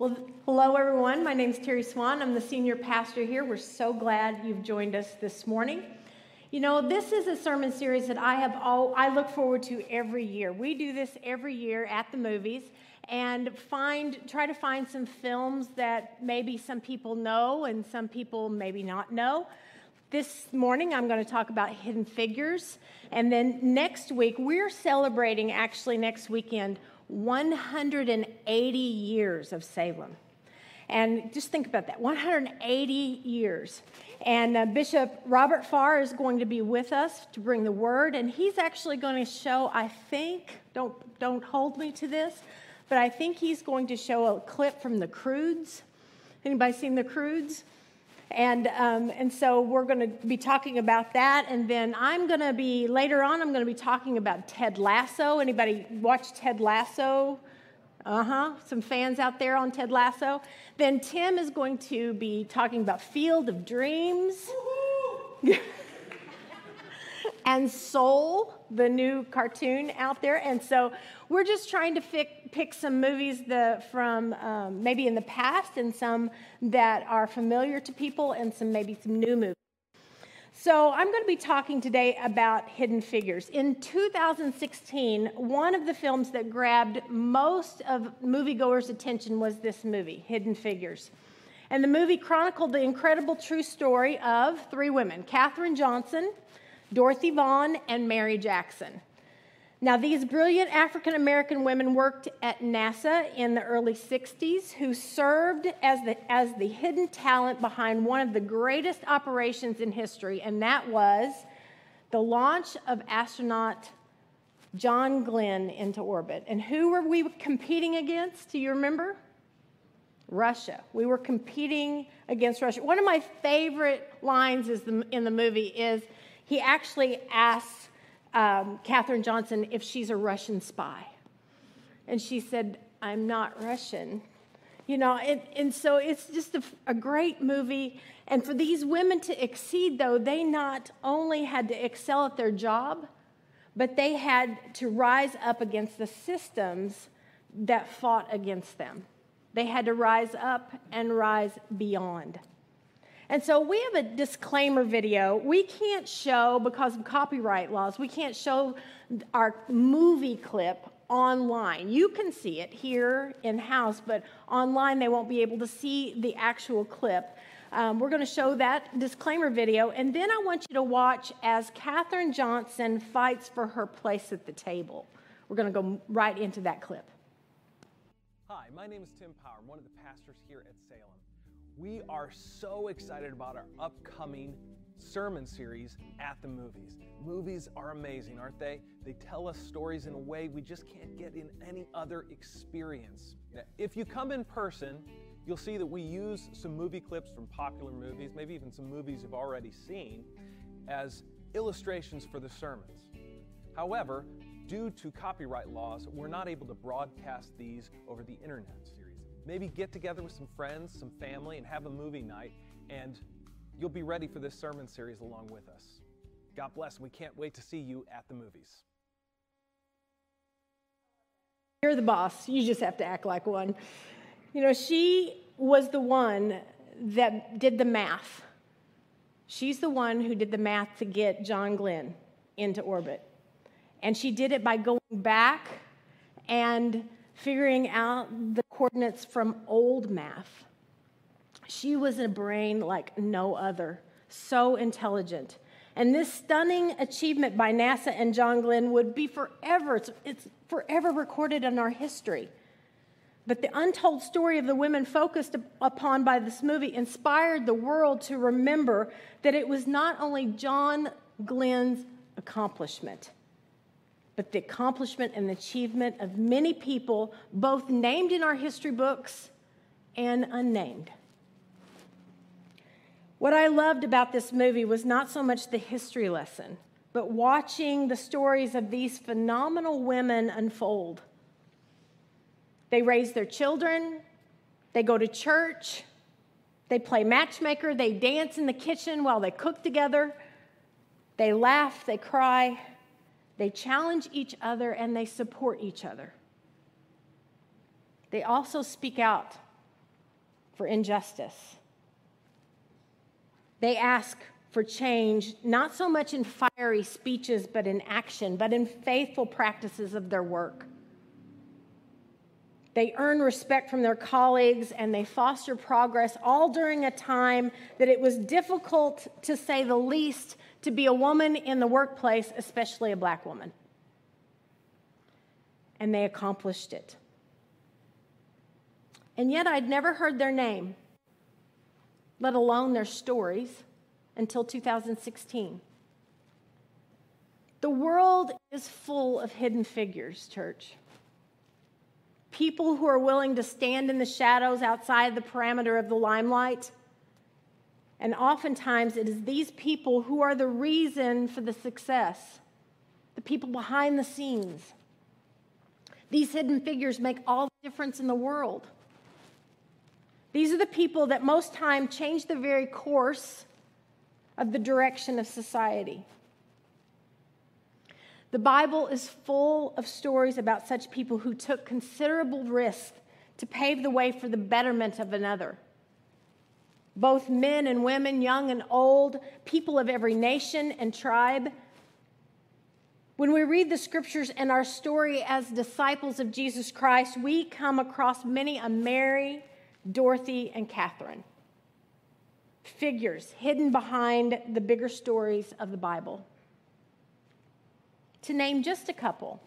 Well, hello everyone. My name is Terry Swan. I'm the senior pastor here. We're so glad you've joined us this morning. You know, this is a sermon series that I have all I look forward to every year. We do this every year at the movies and find try to find some films that maybe some people know and some people maybe not know. This morning I'm going to talk about Hidden Figures and then next week we're celebrating actually next weekend 180 years of Salem. And just think about that 180 years. And uh, Bishop Robert Farr is going to be with us to bring the word. And he's actually going to show, I think, don't, don't hold me to this, but I think he's going to show a clip from the Croods. Anybody seen the Croods? And, um, and so we're going to be talking about that. And then I'm going to be, later on, I'm going to be talking about Ted Lasso. Anybody watch Ted Lasso? Uh huh. Some fans out there on Ted Lasso. Then Tim is going to be talking about Field of Dreams. And Soul, the new cartoon out there. And so we're just trying to pick, pick some movies the, from um, maybe in the past and some that are familiar to people and some maybe some new movies. So, I'm going to be talking today about Hidden Figures. In 2016, one of the films that grabbed most of moviegoers' attention was this movie, Hidden Figures. And the movie chronicled the incredible true story of three women Katherine Johnson, Dorothy Vaughan, and Mary Jackson. Now, these brilliant African American women worked at NASA in the early 60s, who served as the, as the hidden talent behind one of the greatest operations in history, and that was the launch of astronaut John Glenn into orbit. And who were we competing against? Do you remember? Russia. We were competing against Russia. One of my favorite lines is the, in the movie is he actually asks um, Katherine Johnson if she's a Russian spy. And she said, I'm not Russian. You know, and, and so it's just a, a great movie. And for these women to exceed, though, they not only had to excel at their job, but they had to rise up against the systems that fought against them. They had to rise up and rise beyond. And so we have a disclaimer video. We can't show, because of copyright laws, we can't show our movie clip online. You can see it here in house, but online they won't be able to see the actual clip. Um, we're going to show that disclaimer video, and then I want you to watch as Katherine Johnson fights for her place at the table. We're going to go right into that clip. Hi, my name is Tim Power. I'm one of the pastors here at Salem. We are so excited about our upcoming sermon series at the movies. Movies are amazing, aren't they? They tell us stories in a way we just can't get in any other experience. If you come in person, you'll see that we use some movie clips from popular movies, maybe even some movies you've already seen, as illustrations for the sermons. However, due to copyright laws, we're not able to broadcast these over the internet. Maybe get together with some friends, some family, and have a movie night, and you'll be ready for this sermon series along with us. God bless. We can't wait to see you at the movies. You're the boss. You just have to act like one. You know, she was the one that did the math. She's the one who did the math to get John Glenn into orbit. And she did it by going back and figuring out the coordinates from old math. She was a brain like no other, so intelligent. And this stunning achievement by NASA and John Glenn would be forever, it's, it's forever recorded in our history. But the untold story of the women focused upon by this movie inspired the world to remember that it was not only John Glenn's accomplishment, but the accomplishment and achievement of many people, both named in our history books and unnamed. What I loved about this movie was not so much the history lesson, but watching the stories of these phenomenal women unfold. They raise their children, they go to church, they play matchmaker, they dance in the kitchen while they cook together, they laugh, they cry. They challenge each other and they support each other. They also speak out for injustice. They ask for change, not so much in fiery speeches, but in action, but in faithful practices of their work. They earn respect from their colleagues and they foster progress, all during a time that it was difficult, to say the least, to be a woman in the workplace, especially a black woman. And they accomplished it. And yet, I'd never heard their name, let alone their stories, until 2016. The world is full of hidden figures, church. People who are willing to stand in the shadows outside the parameter of the limelight. And oftentimes, it is these people who are the reason for the success, the people behind the scenes. These hidden figures make all the difference in the world. These are the people that most time change the very course of the direction of society. The Bible is full of stories about such people who took considerable risk to pave the way for the betterment of another. Both men and women, young and old, people of every nation and tribe. When we read the scriptures and our story as disciples of Jesus Christ, we come across many a Mary, Dorothy, and Catherine. Figures hidden behind the bigger stories of the Bible. To name just a couple,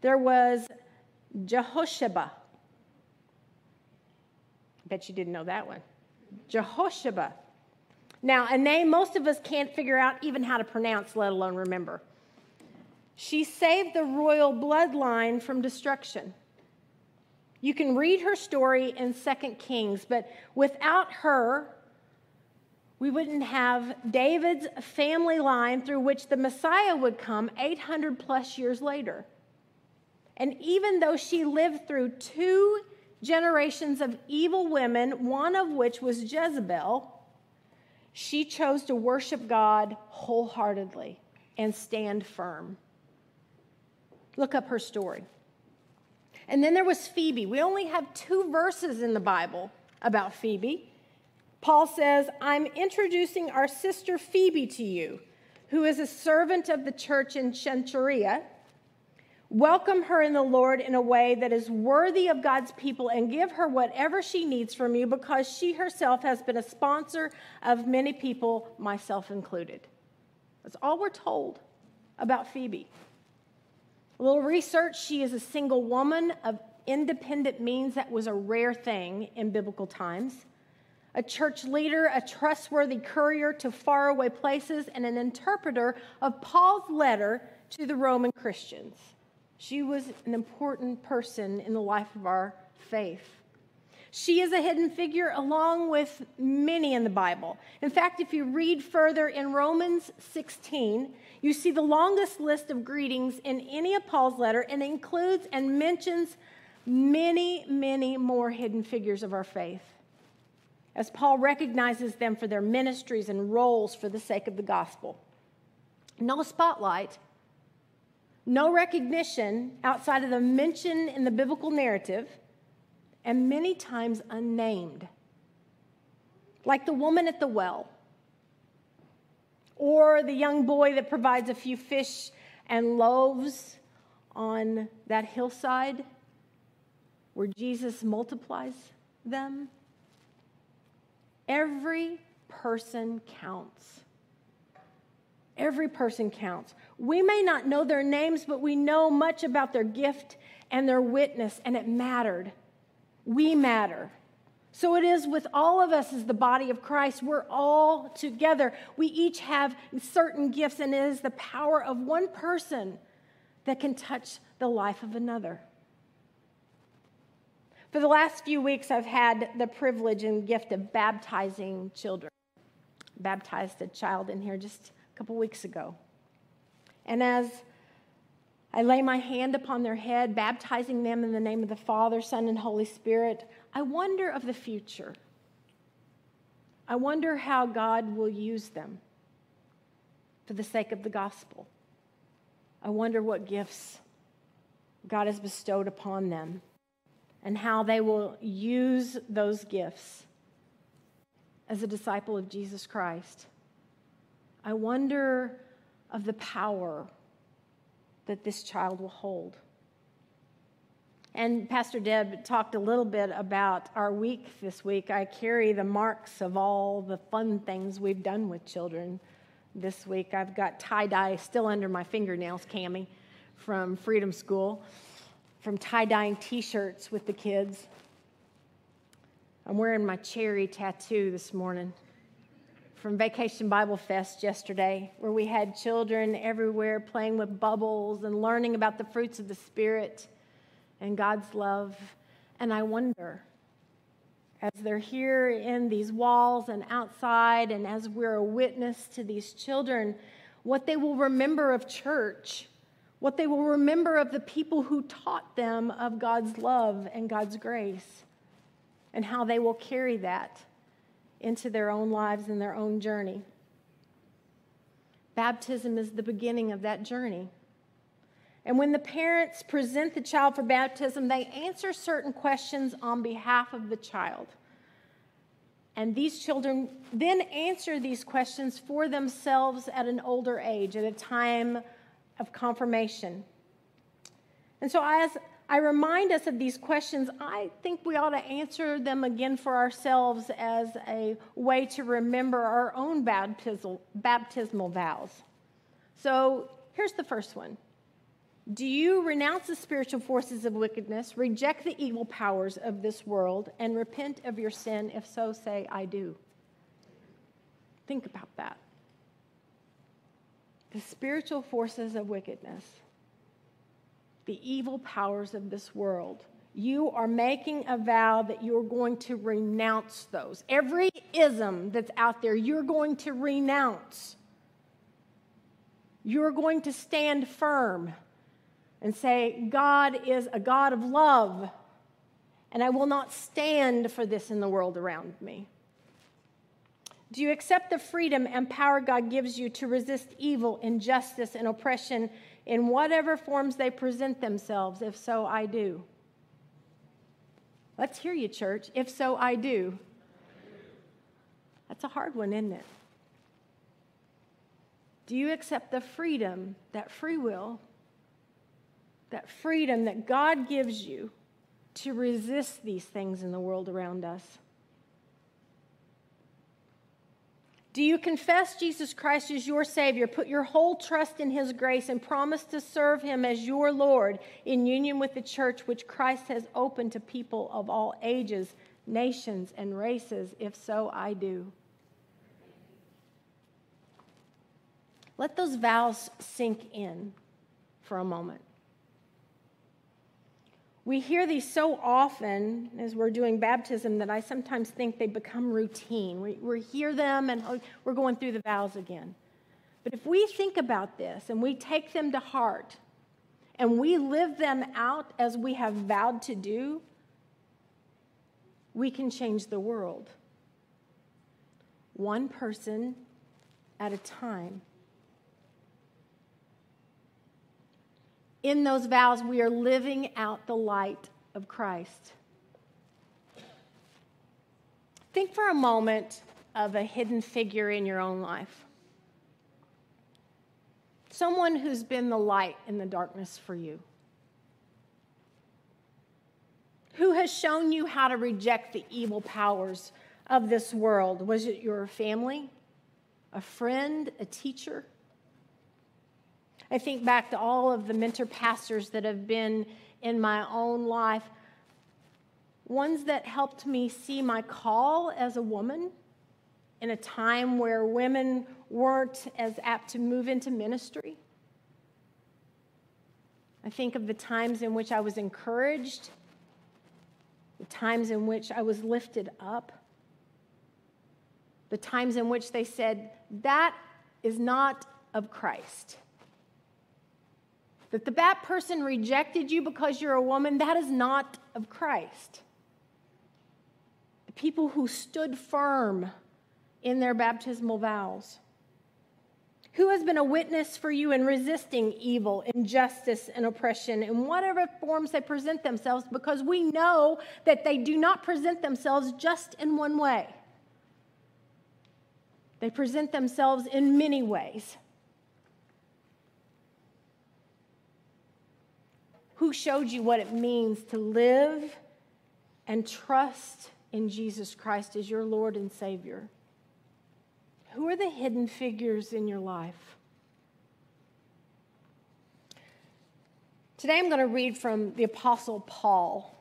there was Jehosheba. Bet you didn't know that one. Jehosheba. Now, a name most of us can't figure out even how to pronounce, let alone remember. She saved the royal bloodline from destruction. You can read her story in 2 Kings, but without her, we wouldn't have David's family line through which the Messiah would come 800 plus years later. And even though she lived through two generations of evil women, one of which was Jezebel, she chose to worship God wholeheartedly and stand firm. Look up her story. And then there was Phoebe. We only have two verses in the Bible about Phoebe. Paul says, I'm introducing our sister Phoebe to you, who is a servant of the church in Cenchrea. Welcome her in the Lord in a way that is worthy of God's people and give her whatever she needs from you because she herself has been a sponsor of many people, myself included. That's all we're told about Phoebe. A little research she is a single woman of independent means that was a rare thing in biblical times. A church leader, a trustworthy courier to faraway places, and an interpreter of Paul's letter to the Roman Christians. She was an important person in the life of our faith. She is a hidden figure along with many in the Bible. In fact, if you read further in Romans 16, you see the longest list of greetings in any of Paul's letter and includes and mentions many, many more hidden figures of our faith. As Paul recognizes them for their ministries and roles for the sake of the gospel. No spotlight, no recognition outside of the mention in the biblical narrative and many times unnamed, like the woman at the well, or the young boy that provides a few fish and loaves on that hillside where Jesus multiplies them. Every person counts. Every person counts. We may not know their names, but we know much about their gift and their witness, and it mattered. We matter. So it is with all of us as the body of Christ. We're all together. We each have certain gifts, and it is the power of one person that can touch the life of another. For the last few weeks, I've had the privilege and gift of baptizing children. Baptized a child in here just couple weeks ago. And as I lay my hand upon their head, baptizing them in the name of the Father, Son, and Holy Spirit. I wonder of the future. I wonder how God will use them for the sake of the gospel. I wonder what gifts God has bestowed upon them. and how they will use those gifts as a disciple of Jesus Christ. I wonder of the power that this child will hold. And Pastor Deb talked a little bit about our week this week. I carry the marks of all the fun things we've done with children this week. I've got tie dye still under my fingernails, Cami, from Freedom School, from tie dyeing t shirts with the kids. I'm wearing my cherry tattoo this morning from Vacation Bible Fest yesterday, where we had children everywhere playing with bubbles and learning about the fruits of the Spirit and God's love. And I wonder, as they're here in these walls and outside, and as we're a witness to these children, what they will remember of church, what they will remember of the people who taught them of God's love and God's grace, and how they will carry that into their own lives and their own journey. Baptism is the beginning of that journey. And when the parents present the child for baptism, they answer certain questions on behalf of the child. And these children then answer these questions for themselves at an older age, at a time of confirmation. And so, as I remind us of these questions, I think we ought to answer them again for ourselves as a way to remember our own baptismal, vows. So, here's the first one do you renounce the spiritual forces of wickedness, reject the evil powers of this world, and repent of your sin? If so, say, I do. Think about that. The spiritual forces of wickedness, the evil powers of this world. You are making a vow that you're going to renounce those. Every ism that's out there, you're going to renounce. You're going to stand firm and say, God is a God of love, and I will not stand for this in the world around me? Do you accept the freedom and power God gives you to resist evil, injustice, and oppression in whatever forms they present themselves? If so, I do. Let's hear you, church. If so, I do. That's a hard one, isn't it? Do you accept the freedom, that free will, that freedom that God gives you to resist these things in the world around us? Do you confess Jesus Christ as your Savior, put your whole trust in His grace, and promise to serve Him as your Lord in union with the church which Christ has opened to people of all ages, nations, and races? If so, I do. Let those vows sink in for a moment. We hear these so often as we're doing baptism that I sometimes think they become routine. We, we hear them and oh, we're going through the vows again. But if we think about this and we take them to heart and we live them out as we have vowed to do, we can change the world. One person at a time. In those vows, we are living out the light of Christ. Think for a moment of a hidden figure in your own life. Someone who's been the light in the darkness for you. Who has shown you how to reject the evil powers of this world? Was it your family, a friend, a teacher? I think back to all of the mentor pastors that have been in my own life, ones that helped me see my call as a woman in a time where women weren't as apt to move into ministry. I think of the times in which I was encouraged, the times in which I was lifted up, the times in which they said, That is not of Christ that the bad person rejected you because you're a woman, that is not of Christ. The people who stood firm in their baptismal vows, Who has been a witness for you in resisting evil, injustice, and oppression in whatever forms they present themselves? Because we know that they do not present themselves just in one way, they present themselves in many ways. Who showed you what it means to live and trust in Jesus Christ as your Lord and Savior? Who are the hidden figures in your life? Today I'm going to read from the Apostle Paul.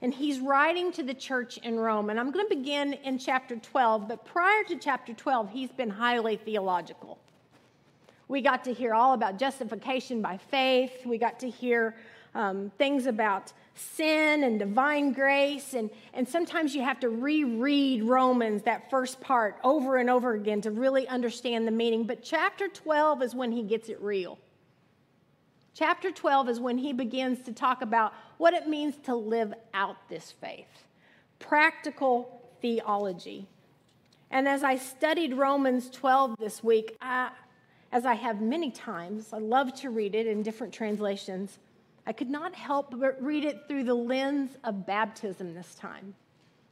And he's writing to the church in Rome. And I'm going to begin in chapter 12, but prior to chapter 12, he's been highly theological. We got to hear all about justification by faith. We got to hear um, things about sin and divine grace. And, and sometimes you have to reread Romans, that first part, over and over again to really understand the meaning. But chapter 12 is when he gets it real. Chapter 12 is when he begins to talk about what it means to live out this faith practical theology. And as I studied Romans 12 this week, I, as I have many times, I love to read it in different translations. I could not help but read it through the lens of baptism this time.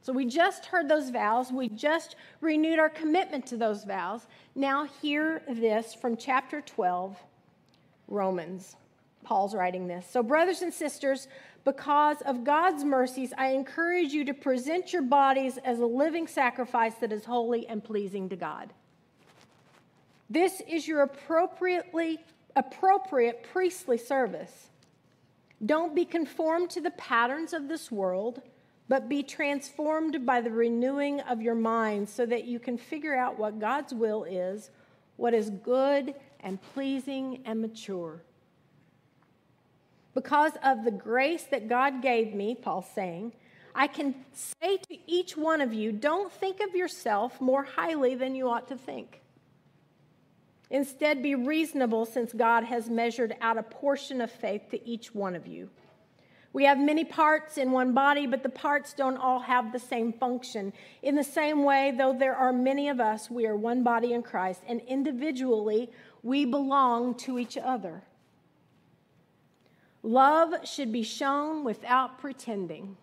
So we just heard those vows. We just renewed our commitment to those vows. Now, hear this from chapter 12, Romans. Paul's writing this. So, brothers and sisters, because of God's mercies, I encourage you to present your bodies as a living sacrifice that is holy and pleasing to God. This is your appropriately appropriate priestly service. Don't be conformed to the patterns of this world, but be transformed by the renewing of your mind so that you can figure out what God's will is, what is good and pleasing and mature. Because of the grace that God gave me, Paul's saying, I can say to each one of you, don't think of yourself more highly than you ought to think. Instead, be reasonable since God has measured out a portion of faith to each one of you. We have many parts in one body, but the parts don't all have the same function. In the same way, though there are many of us, we are one body in Christ, and individually, we belong to each other. Love should be shown without pretending.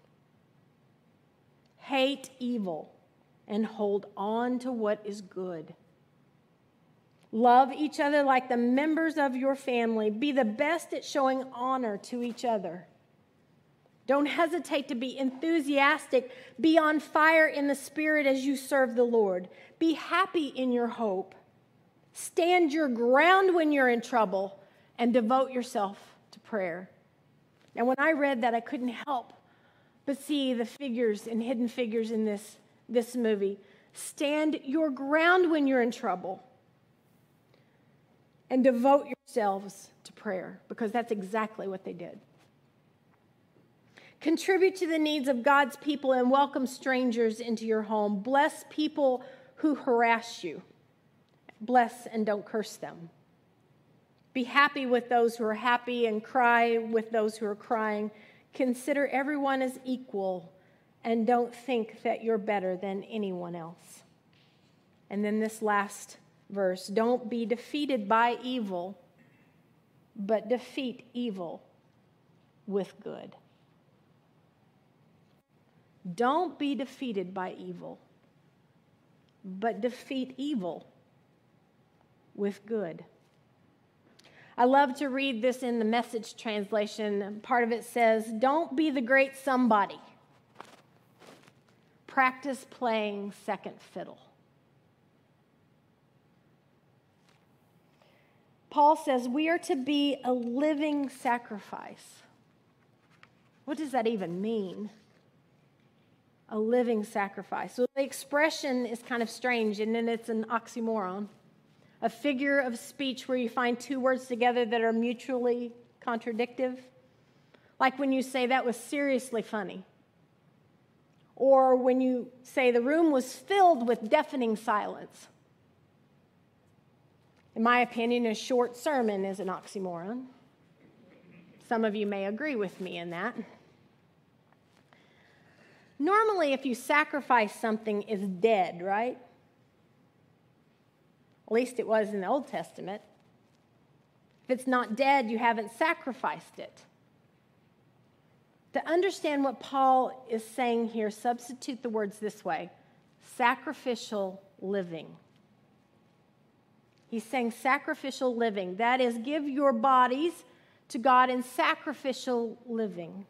Hate evil and hold on to what is good. Love each other like the members of your family. Be the best at showing honor to each other. Don't hesitate to be enthusiastic. Be on fire in the spirit as you serve the Lord. Be happy in your hope. Stand your ground when you're in trouble and devote yourself to prayer. And when I read that, I couldn't help but see the figures and hidden figures in this, this movie. Stand your ground when you're in trouble and devote yourselves to prayer because that's exactly what they did. Contribute to the needs of God's people and welcome strangers into your home. Bless people who harass you. Bless and don't curse them. Be happy with those who are happy and cry with those who are crying. Consider everyone as equal and don't think that you're better than anyone else. And then this last verse don't be defeated by evil, but defeat evil with good. Don't be defeated by evil, but defeat evil with good. I love to read this in the message translation. Part of it says, Don't be the great somebody. Practice playing second fiddle. Paul says we are to be a living sacrifice. What does that even mean? A living sacrifice. So the expression is kind of strange, and then it's an oxymoron, a figure of speech where you find two words together that are mutually contradictive. Like when you say that was seriously funny, or when you say the room was filled with deafening silence. In my opinion, a short sermon is an oxymoron. Some of you may agree with me in that. Normally, if you sacrifice something, it's dead, right? At least it was in the Old Testament. If it's not dead, you haven't sacrificed it. To understand what Paul is saying here, substitute the words this way sacrificial living. He's saying sacrificial living. That is, give your bodies to God in sacrificial living.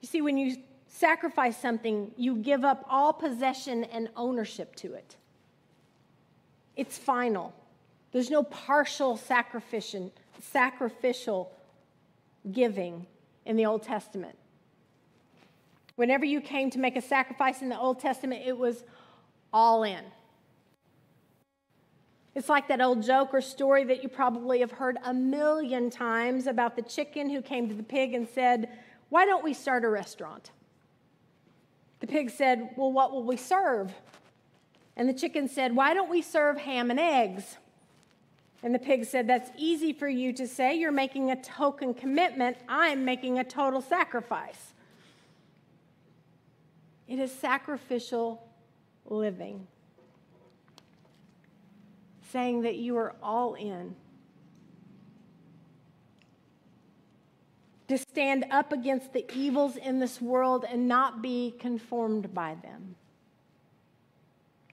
You see, when you sacrifice something, you give up all possession and ownership to it. It's final. There's no partial sacrificial, sacrificial giving in the Old Testament. Whenever you came to make a sacrifice in the Old Testament, it was all in. It's like that old joke or story that you probably have heard a million times about the chicken who came to the pig and said, Why don't we start a restaurant? The pig said, Well, what will we serve? And the chicken said, Why don't we serve ham and eggs? And the pig said, That's easy for you to say. You're making a token commitment. I'm making a total sacrifice. It is sacrificial living, saying that you are all in. To stand up against the evils in this world and not be conformed by them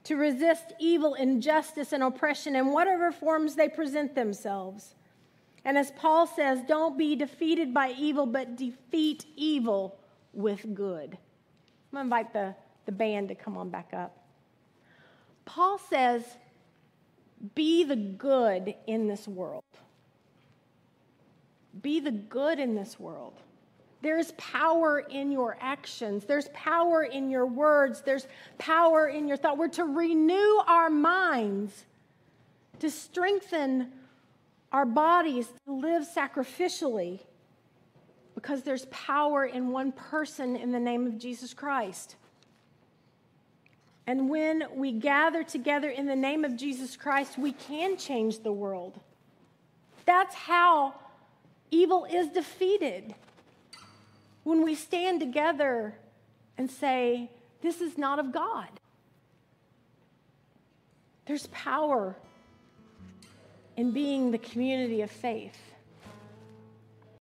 to resist evil, injustice, and oppression in whatever forms they present themselves. And as Paul says, don't be defeated by evil, but defeat evil with good. I'm going to invite the, the band to come on back up. Paul says, be the good in this world. Be the good in this world. There's power in your actions. There's power in your words. There's power in your thought. We're to renew our minds, to strengthen our bodies, to live sacrificially, because there's power in one person in the name of Jesus Christ. And when we gather together in the name of Jesus Christ, we can change the world. That's how evil is defeated when we stand together and say, This is not of God. There's power in being the community of faith.